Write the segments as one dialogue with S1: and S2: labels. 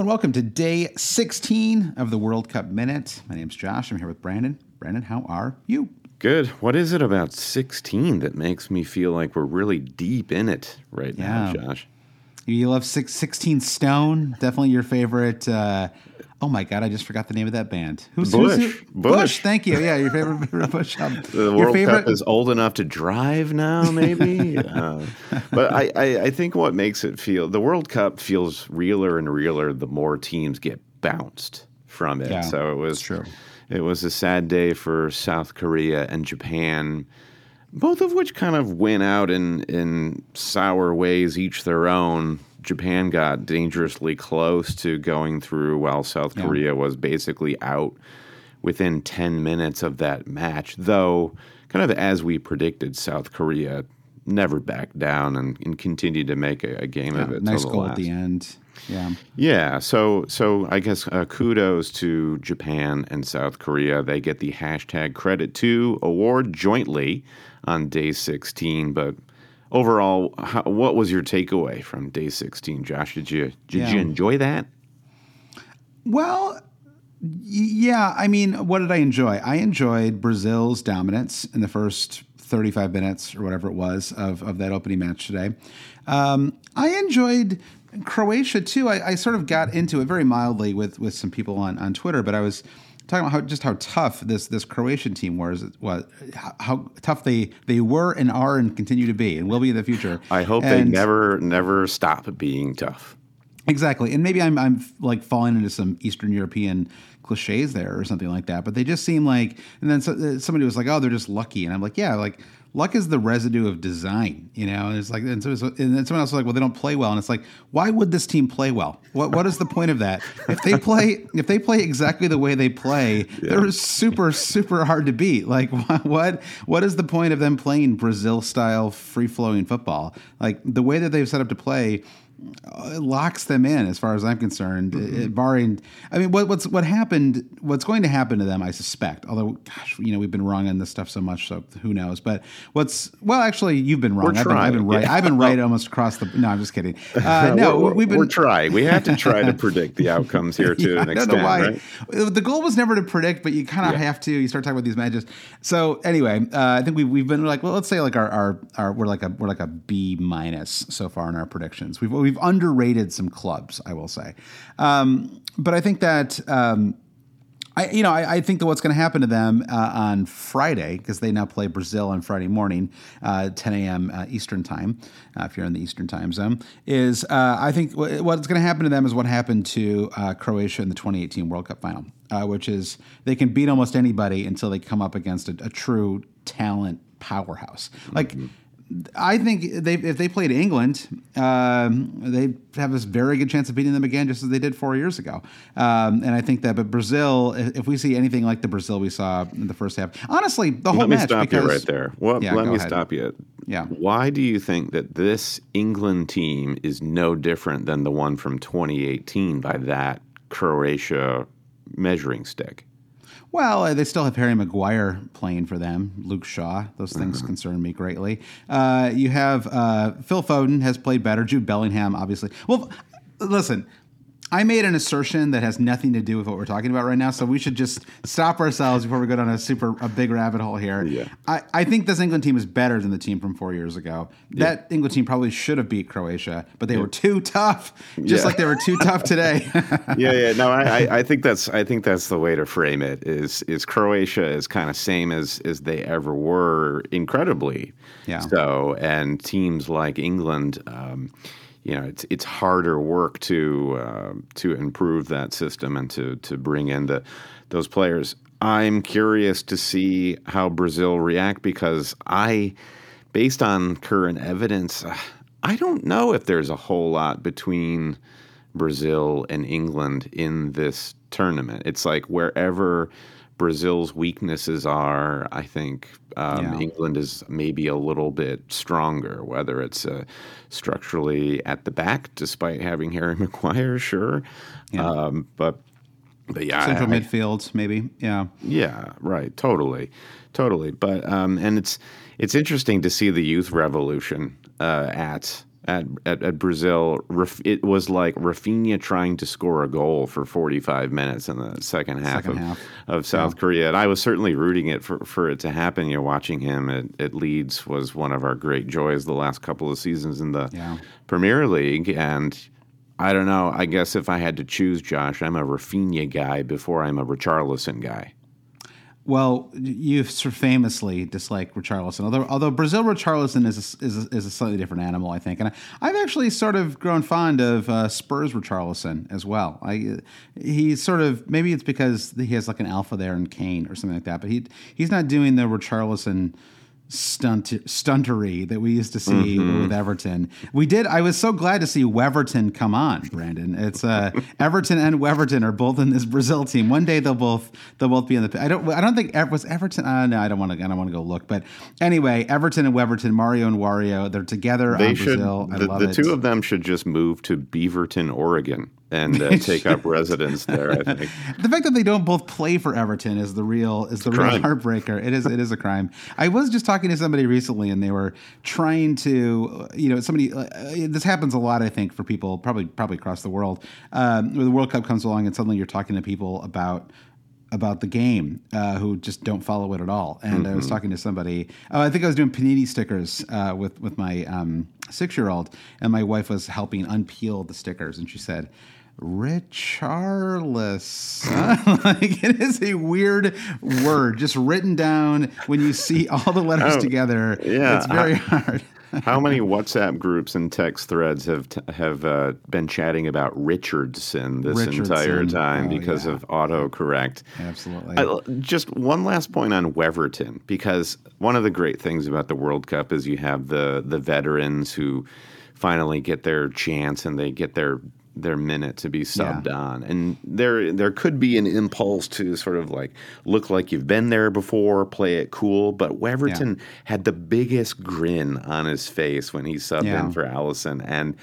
S1: Hello and welcome to day 16 of the World Cup Minute. My name's Josh. I'm here with Brandon. Brandon, how are you?
S2: Good. What is it about 16 that makes me feel like we're really deep in it right now, Josh?
S1: You love six, 16 Stone, definitely your favorite. Uh, oh my God, I just forgot the name of that band. Who's
S2: Bush.
S1: who's-
S2: Bush.
S1: Thank you. Yeah, your favorite, favorite Bush album.
S2: The
S1: your
S2: World
S1: favorite,
S2: Cup is old enough to drive now, maybe. uh, but I, I, I think what makes it feel the World Cup feels realer and realer the more teams get bounced from it.
S1: Yeah,
S2: so it was
S1: true.
S2: It was a sad day for South Korea and Japan, both of which kind of went out in in sour ways, each their own. Japan got dangerously close to going through, while South
S1: Yeah.
S2: Korea was basically out within 10 minutes of that match, though, kind of as we predicted, South Korea never backed down and, and continued to make a, a game of it.
S1: nice goal at the end. Yeah.
S2: Yeah, so so I guess uh, kudos to Japan and South Korea. They get the hashtag credit to award jointly on day 16. But overall, how, what was your takeaway from day 16, Josh? Did you did you enjoy that?
S1: Well, yeah. I mean, what did I enjoy? I enjoyed Brazil's dominance in the first 35 minutes or whatever it was of, of that opening match today. Um, I enjoyed Croatia too. I, I sort of got into it very mildly with, with some people on, on Twitter, but I was talking about how just how tough this this Croatian team was. Was how, tough they they were and are and continue to be and will be in the future.
S2: I hope they never never stop being tough.
S1: Exactly, and maybe I'm I'm like falling into some Eastern European cliches there or something like that. But they just seem like, and then so, somebody was like, "Oh, they're just lucky," and I'm like, "Yeah, like luck is the residue of design," you know. And it's like, and, so, and then someone else was like, "Well, they don't play well," and it's like, why would this team play well? What what is the point of that? If they play if they play exactly the way they play, they're super super hard to beat. Like what what is the point of them playing Brazil style free flowing football? Like the way that they've set up to play it locks them in as far as I'm concerned.
S2: Mm-hmm.
S1: It- barring, I mean, what, what's what happened? What's going to happen to them? I suspect. Although, gosh, you know, we've been wrong on this stuff so much, so who knows? But what's well, actually, you've been wrong.
S2: We're
S1: I've been, I've been right.
S2: yeah.
S1: I've been right almost across the. No, I'm just kidding. Uh, no,
S2: we're,
S1: we've been.
S2: we're trying. We have to try to predict the outcomes here to
S1: Yeah,
S2: an extent, right?
S1: The goal was never to predict, but you kind of
S2: Yeah.
S1: have to. You start talking about these matches. So anyway, uh, I think we've, we've been like, well, let's say like our, our, our we're like a we're like a B minus so far in our predictions. We've we've underrated some clubs, I will say. Um, but I think that. Um, I, you know, I, I think that what's going to happen to them uh, on Friday because they now play Brazil on Friday morning, uh, 10 a.m. Uh, Eastern time, uh, if you're in the Eastern time zone, is uh, I think wh- what's going to happen to them is what happened to uh, Croatia in the 2018 World Cup final, which is they can beat almost anybody until they come up against a, a true talent powerhouse. Like. I think they, if they played England, um, they have a very good chance of beating them again, just as they did four years ago. Um, and I think that, but Brazil, if if we see anything like the Brazil we saw in the first half, honestly, the whole
S2: Let me
S1: match.
S2: stop
S1: because,
S2: you right there. What,
S1: Yeah,
S2: let me
S1: ahead.
S2: stop you.
S1: Yeah.
S2: Why do you think that this England team is no different than the one from 2018 by that Croatia measuring stick?
S1: Well, uh, they still have Harry Maguire playing for them, Luke Shaw. Those things
S2: Mm-hmm.
S1: concern me greatly. Uh, you have uh, Phil Foden has played better. Jude Bellingham, obviously. Well, listen, I made an assertion that has nothing to do with what we're talking about right now, so we should just stop ourselves before we go down a super a big rabbit hole here.
S2: Yeah.
S1: I, I think this England team is better than the team from four years ago. That England team probably should have beat Croatia, but they were too tough, just
S2: Yeah.
S1: like they were too tough today.
S2: yeah, yeah. No, I, I, I think that's I think that's the way to frame it. Is is Croatia is kind of same as as they ever were, incredibly.
S1: Yeah.
S2: So and teams like England, um, you know, it's it's harder work to uh, to improve that system and to to bring in the those players. I'm curious to see how Brazil react because I, based on current evidence, I don't know if there's a whole lot between Brazil and England in this tournament. It's like wherever Brazil's weaknesses are, I think um,
S1: Yeah.
S2: England is maybe a little bit stronger, whether it's uh, structurally at the back, despite having Harry Maguire, sure. Um, but, but yeah,
S1: Central
S2: I-
S1: midfield, maybe. Yeah.
S2: yeah, right. Totally, totally. But um, and it's it's interesting to see the youth revolution uh, at. At, at, at Brazil, it was like Rafinha trying to score a goal for 45 minutes in the second half,
S1: Second
S2: of,
S1: half.
S2: of South Korea. And I was certainly rooting it for, for it to happen. You know, watching him at, at Leeds was one of our great joys the last couple of seasons in the
S1: Yeah.
S2: Premier League. And I don't know. I guess if I had to choose, Josh, I'm a Rafinha guy before I'm a Richarlison guy.
S1: Well, you sort of famously dislike Richarlison, although although Brazil Richarlison is a, is a, is a slightly different animal, I think, and I, I've actually sort of grown fond of uh, Spurs Richarlison as well. I he's sort of maybe it's because he has like an alpha there in Kane or something like that, but he he's not doing the Richarlison stunt stuntery that we used to see with Everton. We did. I was so glad to see Weverton come on, Brandon. It's uh, Everton and Weverton are both in this Brazil team. One day they'll both they'll both be in the. I don't. I don't think was Everton. Uh, no, I don't want to. I don't want to go look. But anyway, Everton and Weverton, Mario and Wario, they're together
S2: They
S1: on
S2: should.
S1: Brazil. I
S2: the the two of them should just move to Beaverton, Oregon, and uh, take up residence there. I think.
S1: The fact that they don't both play for Everton is the real is the real heartbreaker. It is it is a crime. I was just talking to somebody recently, and they were trying to, you know, somebody. Uh, this happens a lot, I think, for people probably probably across the world. Um, where the World Cup comes along, and suddenly you're talking to people about about the game uh, who just don't follow it at all. And I was talking to somebody. Oh, I think I was doing panini stickers uh, with with my um, six year old, and my wife was helping unpeel the stickers, and she said. Richarless. like it is a weird word, just written down when you see all the letters
S2: Oh,
S1: together.
S2: yeah,
S1: it's very hard.
S2: How many WhatsApp groups and text threads have t- have uh, been chatting about Richardson this entire time
S1: Oh,
S2: because
S1: yeah.
S2: of autocorrect?
S1: Absolutely.
S2: Just one last point on Weverton, because one of the great things about the World Cup is you have the the veterans who finally get their chance and they get their their minute to be subbed
S1: Yeah.
S2: on, and there there could be an impulse to sort of like look like you've been there before, play it cool. But Weverton had the biggest grin on his face when he subbed
S1: Yeah.
S2: in for Alisson, and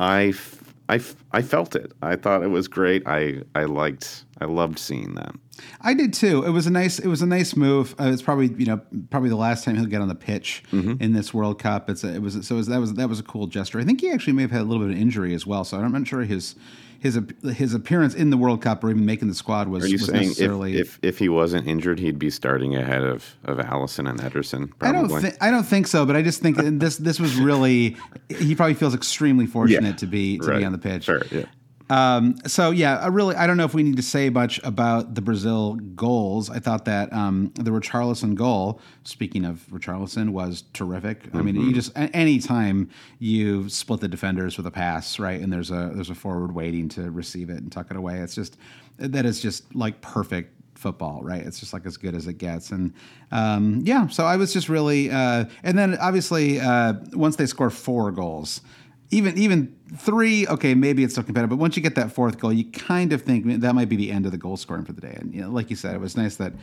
S2: I. f- I, f- I felt it. I thought it was great. I, I liked I loved seeing that.
S1: I did too. It was a nice. It was a nice move. Uh, it's probably you know probably the last time he'll get on the pitch in this World Cup. It's a, it was so it was, that was that was a cool gesture. I think he actually may have had a little bit of injury as well. So I'm not sure his his his appearance in the World Cup or even making the squad was,
S2: Are you
S1: was
S2: saying if,
S1: necessarily.
S2: if if he wasn't injured, he'd be starting ahead of, of Alisson and Ederson?
S1: I don't think I don't think so, but I just think this this was really he probably feels extremely fortunate
S2: Yeah.
S1: to be to
S2: Right.
S1: be on the pitch.
S2: Sure. Yeah.
S1: Um, so yeah, I really I don't know if we need to say much about the Brazil goals. I thought that um, the Richarlison goal, speaking of Richarlison, was terrific. I mean, you just any time you split the defenders with a pass, right, and there's a there's a forward waiting to receive it and tuck it away. It's just that is just like perfect football, right? It's just like as good as it gets. And um, yeah, so I was just really, uh, and then obviously uh, once they score four goals, even even three, okay, maybe it's still competitive. But once you get that fourth goal, you kind of think that might be the end of the goal scoring for the day. And you know, like you said, it was nice that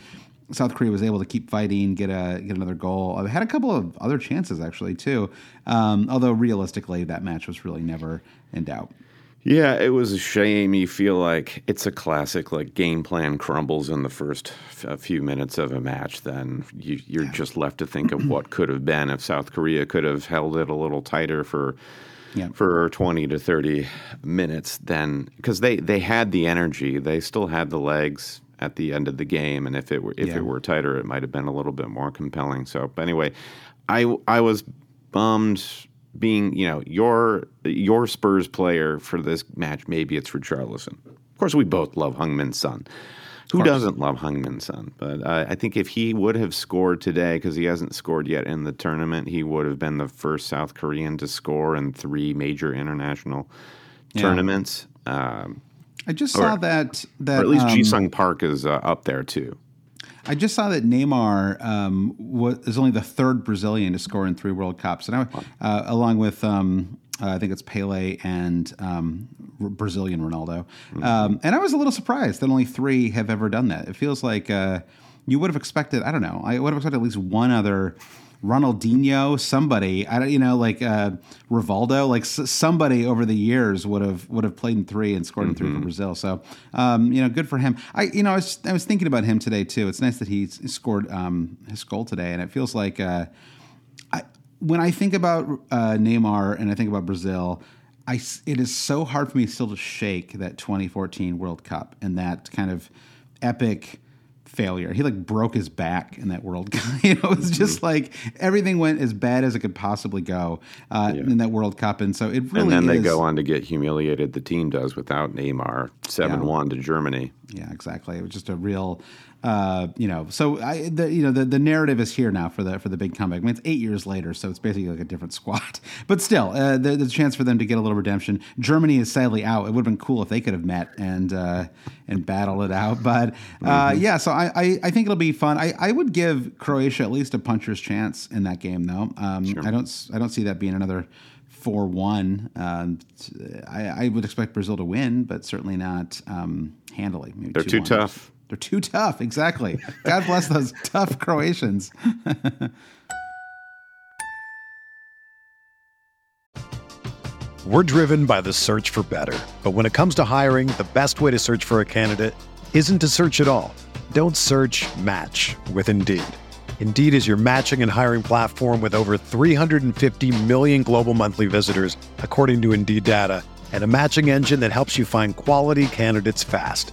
S1: South Korea was able to keep fighting, get a get another goal. They had a couple of other chances actually too. Um, although realistically, that match was really never in doubt.
S2: Yeah, it was a shame. You feel like it's a classic, like game plan crumbles in the first f- few minutes of a match. Then you, you're just left to think of what could have been if South Korea could have held it a little tighter for
S1: Yeah.
S2: for 20 to 30 minutes then because they they had the energy they still had the legs at the end of the game and if it were if
S1: Yeah.
S2: it were tighter it might have been a little bit more compelling so but anyway i i was bummed being you know your your spurs player for this match maybe it's richarlison of course we both love Heung-min Son who doesn't love Heung-min Son? But uh, I think if he would have scored today, because he hasn't scored yet in the tournament, he would have been the first South Korean to score in three major international tournaments. Um,
S1: I just saw
S2: Or-
S1: that that
S2: or at least
S1: um,
S2: Jisung Park is uh, up there too.
S1: I just saw that Neymar um, was is only the third Brazilian to score in three World Cups, and I, uh, along with um, uh, I think it's Pele and um, Brazilian Ronaldo. Um, and I was a little surprised that only three have ever done that. It feels like uh, you would have expected. I don't know. I would have expected at least one other. Ronaldinho, somebody, I don't, you know, like uh, Rivaldo, like s- somebody over the years would have would have played in three and scored in three for Brazil. So, um, you know, good for him. I, you know, I was I was thinking about him today too. It's nice that he scored um, his goal today, and it feels like uh, when I think about uh, Neymar and I think about Brazil, I it is so hard for me still to shake that 2014 World Cup and that kind of epic failure. He like broke his back in that World Cup. you know, it was just like everything went as bad as it could possibly go uh, in that World Cup, and so it really
S2: And then they go on to get humiliated. The team does without Neymar, seven one to Germany.
S1: Yeah, exactly. It was just a real, uh, you know. So I, the, you know, the, the narrative is here now for the for the big comeback. I mean, it's eight years later, so it's basically like a different squad. But still, uh, there, there's a chance for them to get a little redemption. Germany is sadly out. It would have been cool if they could have met and uh, and battled it out. But uh, yeah, so I, I I think it'll be fun. I, I would give Croatia at least a puncher's chance in that game, though. Um, I don't I don't see that being another. Four one. Um, I, I would expect Brazil to win, but certainly not um, handily. Maybe
S2: They're too
S1: 2-1.
S2: tough.
S1: They're too tough. Exactly. God bless those tough Croatians.
S3: We're driven by the search for better. But when it comes to hiring, the best way to search for a candidate isn't to search at all. Don't search match with Indeed. Indeed is your matching and hiring platform with over 350 million global monthly visitors, according to Indeed data, and a matching engine that helps you find quality candidates fast.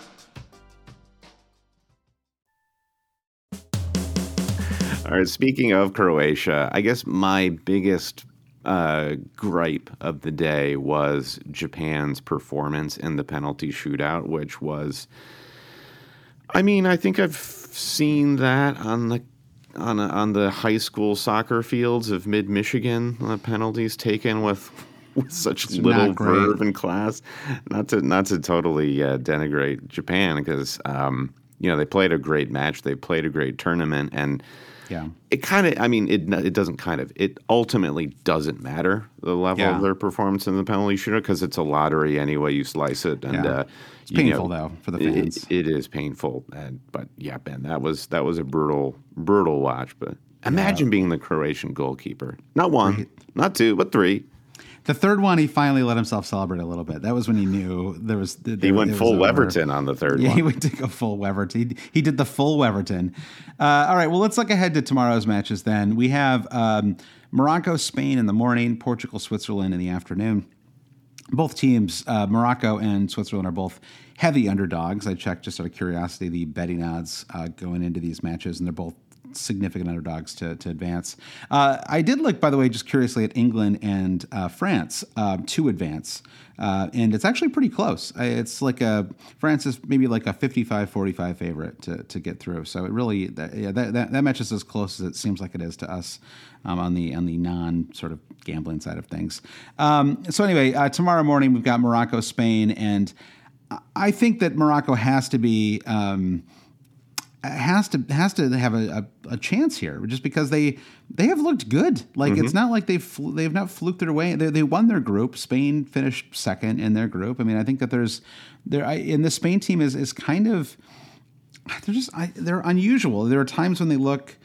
S2: All right. Speaking of Croatia, I guess my biggest uh, gripe of the day was Japan's performance in the penalty shootout, which was. I mean, I think I've seen that on the on a, on the high school soccer fields of mid Michigan. Uh, penalties taken with with such
S1: not
S2: little verve and class. Not to not to totally uh, denigrate Japan because um, you know they played a great match, they played a great tournament, and
S1: Yeah.
S2: it kind of i mean it it doesn't kind of it ultimately doesn't matter the level
S1: Yeah.
S2: of their performance in the penalty shooter because it's a lottery anyway you slice it and
S1: Yeah.
S2: uh,
S1: It's painful, though, for the
S2: it-
S1: fans.
S2: it is painful and but yeah ben that was that was a brutal brutal watch but imagine being the croatian goalkeeper not one not two but three
S1: The third one, he finally let himself celebrate a little bit. That was when he knew there was. There,
S2: he went full
S1: over.
S2: Weverton on the third
S1: Yeah,
S2: one
S1: he went to go full Weverton. He, he did the full Weverton. Uh, all right, well, let's look ahead to tomorrow's matches then. We have um, Morocco, Spain in the morning, Portugal, Switzerland in the afternoon. Both teams, uh, Morocco and Switzerland, are both heavy underdogs. I checked just out of curiosity the betting odds uh, going into these matches, and they're both significant underdogs to, to advance. Uh, I did look, by the way, just curiously at England and uh, France uh, to advance. Uh, and it's actually pretty close. It's like a France is maybe like a 55-45 favorite to, to get through. So it really, that, yeah, that, that, that as close as it seems like it is to us um, on the on the non sort of gambling side of things. Um, so anyway, uh, tomorrow morning we've got Morocco, Spain, and I think that Morocco has to be. Um, has to has to have a, a, a chance here just because they they have looked good. Like it's mm-hmm. not like they've fl- they've not fluked their way. They, they won their group. Spain finished second in their group. I mean, I think that there's there I, and the Spain team is is kind of they're just I, they're unusual. There are times when they look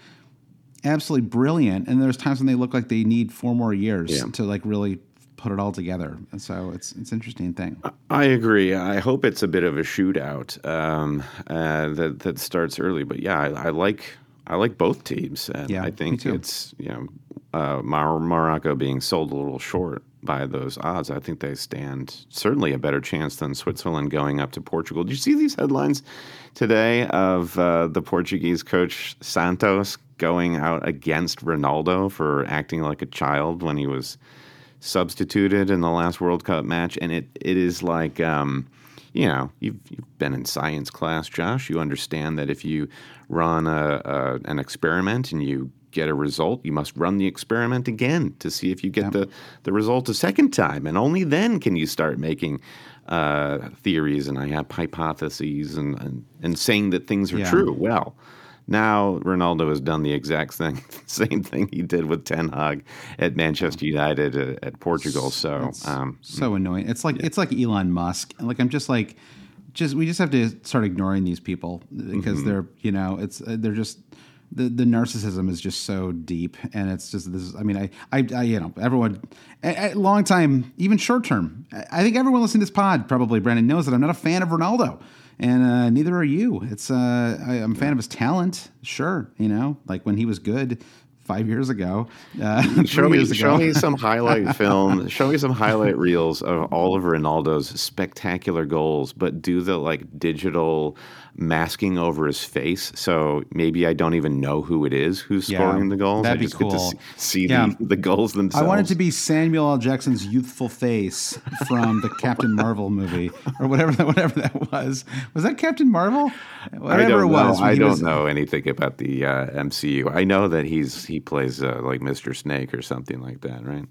S1: absolutely brilliant, and there's times when they look like they need four more years
S2: Yeah.
S1: to like really put it all together. And so it's it's an interesting thing.
S2: I agree. I hope it's a bit of a shootout um, uh, that that starts early. But yeah, I, I like I like both teams, and
S1: Yeah,
S2: I think it's you know uh, Mar- Morocco being sold a little short by those odds. I think they stand certainly a better chance than Switzerland going up to Portugal. Did you see these headlines today of uh, the Portuguese coach Santos going out against Ronaldo for acting like a child when he was substituted in the last World Cup match, and it it is like. Um, you know, you've, you've been in science class, Josh. You understand that if you run a, a, an experiment and you get a result, you must run the experiment again to see if you get the, the result a second time. And only then can you start making uh, theories and I have hypotheses and, and, and saying that things are
S1: Yeah.
S2: true. Well, now Ronaldo has done the exact thing, same thing he did with Ten Hag at Manchester United at, at Portugal. So, um,
S1: so annoying. It's like it's like Elon Musk. Like I'm just like, just we just have to start ignoring these people because
S2: Mm-hmm.
S1: they're you know it's uh, they're just. The, the narcissism is just so deep, and it's just this. I mean, I, I, I you know, everyone, a, a long time, even short term. I I think everyone listening to this pod probably, Brandon, knows that I'm not a fan of Ronaldo, and uh, neither are you. It's uh, I, I'm a fan of his talent, sure, you know, like when he was good five years ago, uh,
S2: Show me,
S1: years
S2: show me some highlight film. Show me some highlight reels of all of Ronaldo's spectacular goals, but do the like digital masking over his face, so maybe I don't even know who it is who's
S1: Yeah,
S2: scoring the goals.
S1: that'd
S2: I
S1: be
S2: just get to
S1: cool.
S2: see, see
S1: Yeah.
S2: the, the goals
S1: I
S2: themselves.
S1: wanted to be Samuel L. Jackson's youthful face from the Captain Marvel movie, or whatever that whatever that was. Was that Captain Marvel? Whatever it was.
S2: I don't
S1: was-
S2: know anything about the uh, MCU. I know that he's he plays uh, like Mr. Snake or something like that, right?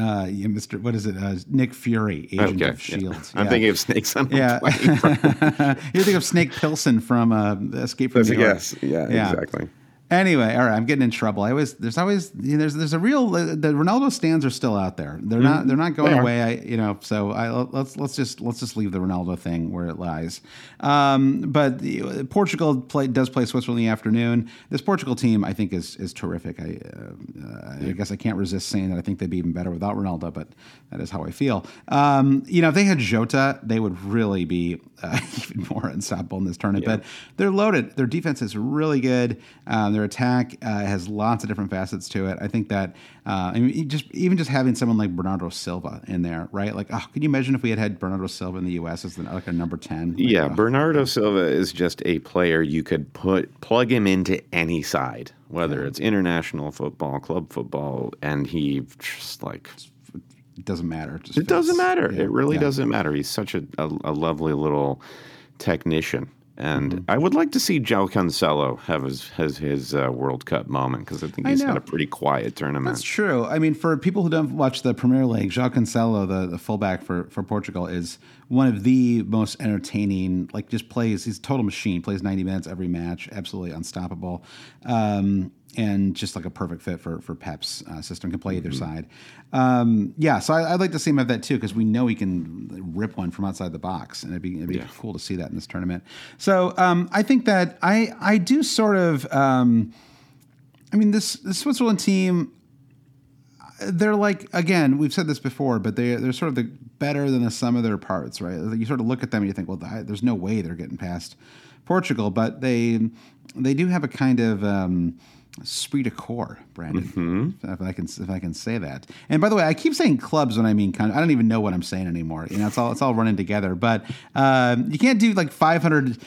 S1: Uh, yeah, Mr. What is it? Uh, Nick Fury, Agent of
S2: yeah.
S1: Shield.
S2: I'm
S1: Yeah.
S2: thinking of snakes a
S1: Yeah,
S2: plane.
S1: you think of Snake Plissken from uh, Escape from
S2: That's
S1: New York.
S2: guess. Yeah, exactly.
S1: Anyway, all right, I'm getting in trouble. I always there's always you know, there's there's a real the Ronaldo stands are still out there. They're not they're not going
S2: They
S1: away. I you know so I let's let's just let's just leave the Ronaldo thing where it lies. Um, but the, Portugal play, does play Switzerland in the afternoon. This Portugal team I think is is terrific. I uh, I guess I can't resist saying that I think they'd be even better without Ronaldo, but that is how I feel. Um, you know, if they had Jota, they would really be uh, even more unstoppable in this tournament. But they're loaded. Their defense is really good. Um, their attack uh, has lots of different facets to it. I think that uh, I mean, just even just having someone like Bernardo Silva in there, right? Like, oh, can you imagine if we had had Bernardo Silva in the U.S. as the, like a number ten? Like,
S2: Yeah,
S1: oh,
S2: Bernardo Silva is just a player you could put plug him into any side, whether it's international football, club football, and he just like
S1: it doesn't matter. It,
S2: it doesn't matter.
S1: Yeah,
S2: It really
S1: yeah.
S2: doesn't matter. He's such a, a, a lovely little technician. And
S1: Mm-hmm.
S2: I would like to see João Cancelo have his his, his uh, World Cup moment because I think he's
S1: know.
S2: had a pretty quiet tournament.
S1: That's true. I mean, for people who don't watch the Premier League, João Cancelo, the, the fullback for, for Portugal, is one of the most entertaining. Like, just plays. He's a total machine. Plays ninety minutes every match. Absolutely unstoppable. Um, and just like a perfect fit for for Pep's uh, system. Can play either side. Um, yeah, so I, I'd like to see him have that too because we know he can rip one from outside the box, and it'd be it'd be cool to see that in this tournament. So um, I think that I I do sort of. Um, I mean, this the Switzerland team they're like again we've said this before but they they're sort of the better than the sum of their parts right you sort of look at them and you think well th- there's no way they're getting past portugal but they they do have a kind of um esprit de corps brandon if i can if i can say that. And by the way i keep saying clubs when i mean kind of, i don't even know what i'm saying anymore. You know it's all it's all running together. But um, you can't do like 500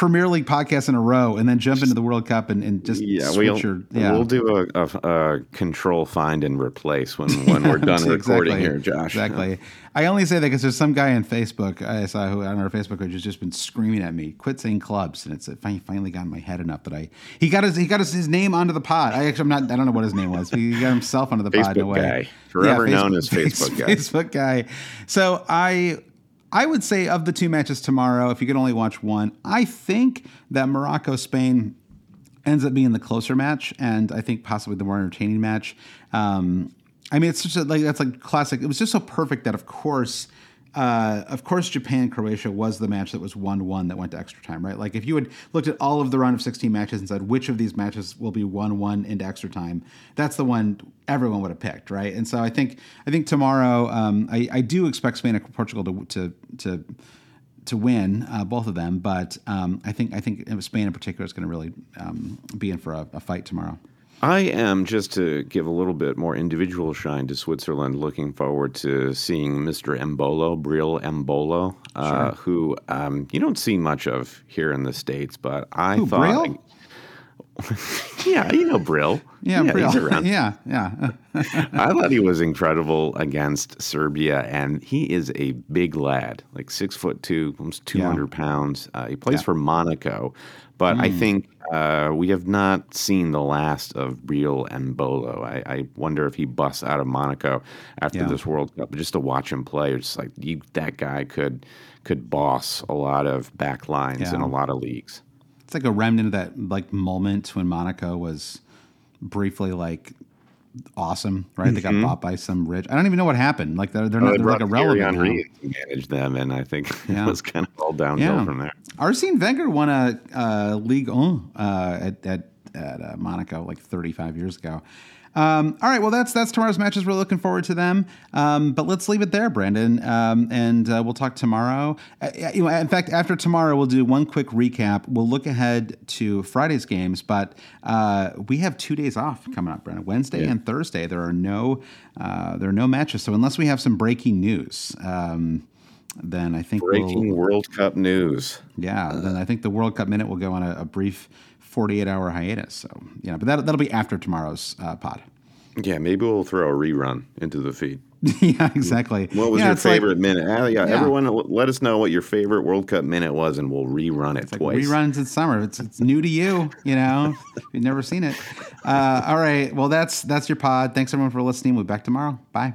S1: Premier League podcasts in a row and then jump into the World Cup and, and just
S2: Yeah,
S1: switch
S2: we'll,
S1: your yeah.
S2: we'll do a, a, a control find and replace when, when we're done recording
S1: Exactly.
S2: here, Josh.
S1: Exactly. I only say that because there's some guy on Facebook I saw who on our Facebook page has just been screaming at me, "Quit saying clubs," and it's it finally got in my head enough that I he got his he got his, his name onto the pod. I actually I'm not I don't know what his name was. He got himself onto the pod in a
S2: Facebook
S1: way.
S2: guy. Forever known as Facebook guy.
S1: Facebook guy. So I I would say of the two matches tomorrow, if you could only watch one, I think that Morocco Spain ends up being the closer match, and I think possibly the more entertaining match. Um, I mean, it's just a, like that's like classic. It was just so perfect that, of course, uh, of course, Japan Croatia was the match that was one one that went to extra time, right? Like if you had looked at all of the round of sixteen matches and said which of these matches will be one one into extra time, that's the one everyone would have picked, right? And so I think I think tomorrow, um, I, I do expect Spain and Portugal to to to to win uh, both of them, but um, I think I think Spain in particular is going to really um, be in for a, a fight tomorrow.
S2: I am, just to give a little bit more individual shine to Switzerland, looking forward to seeing Mr. Embolo, Breel Embolo, uh, who um, you don't see much of here in the States, but I thought.
S1: Brill?
S2: yeah, you know Brill.
S1: Yeah,
S2: he's
S1: Brill.
S2: around.
S1: yeah, yeah.
S2: I thought he was incredible against Serbia, and he is a big lad, like six foot two, almost two hundred pounds. Uh, he plays
S1: Yeah.
S2: for Monaco, but I think uh, we have not seen the last of Breel Embolo. I, I wonder if he busts out of Monaco after
S1: Yeah.
S2: this World Cup. Just to watch him play, it's like you, that guy could could boss a lot of back lines in a lot of leagues.
S1: It's like a remnant of that like moment when Monaco was briefly like awesome, right? They got bought by some rich. I don't even know what happened. Like they're they're,
S2: Well,
S1: not,
S2: they
S1: they're like irrelevant.
S2: Henry to manage them, and I think
S1: Yeah.
S2: it was kind of all downhill
S1: Yeah.
S2: from there.
S1: Arsene Wenger won a uh, League uh, at at, at uh, Monaco like 35 years ago. Um, all right, well that's that's tomorrow's matches. We're looking forward to them. Um, but let's leave it there, Brandon, um, and uh, we'll talk tomorrow. Uh, you know, in fact, after tomorrow, we'll do one quick recap. We'll look ahead to Friday's games, but uh, we have two days off coming up, Brandon. Wednesday and Thursday. There are no uh, there are no matches. So unless we have some breaking news. Um, then I think we'll,
S2: Breaking World Cup news.
S1: yeah, then I think the World Cup minute will go on a, a brief 48 hour hiatus. So, you know, but that, that'll be after tomorrow's uh, pod.
S2: Yeah, maybe we'll throw a rerun into the feed.
S1: yeah, exactly.
S2: What was
S1: Yeah,
S2: your
S1: it's like-
S2: favorite minute? Ah, yeah,
S1: Yeah.
S2: everyone, let us know what your favorite World Cup minute was, and we'll rerun it
S1: It's like
S2: twice.
S1: reruns in summer. It's it's new to you, you know. You've never seen it. Uh, all right. Well, that's that's your pod. Thanks everyone for listening. We'll be back tomorrow. Bye.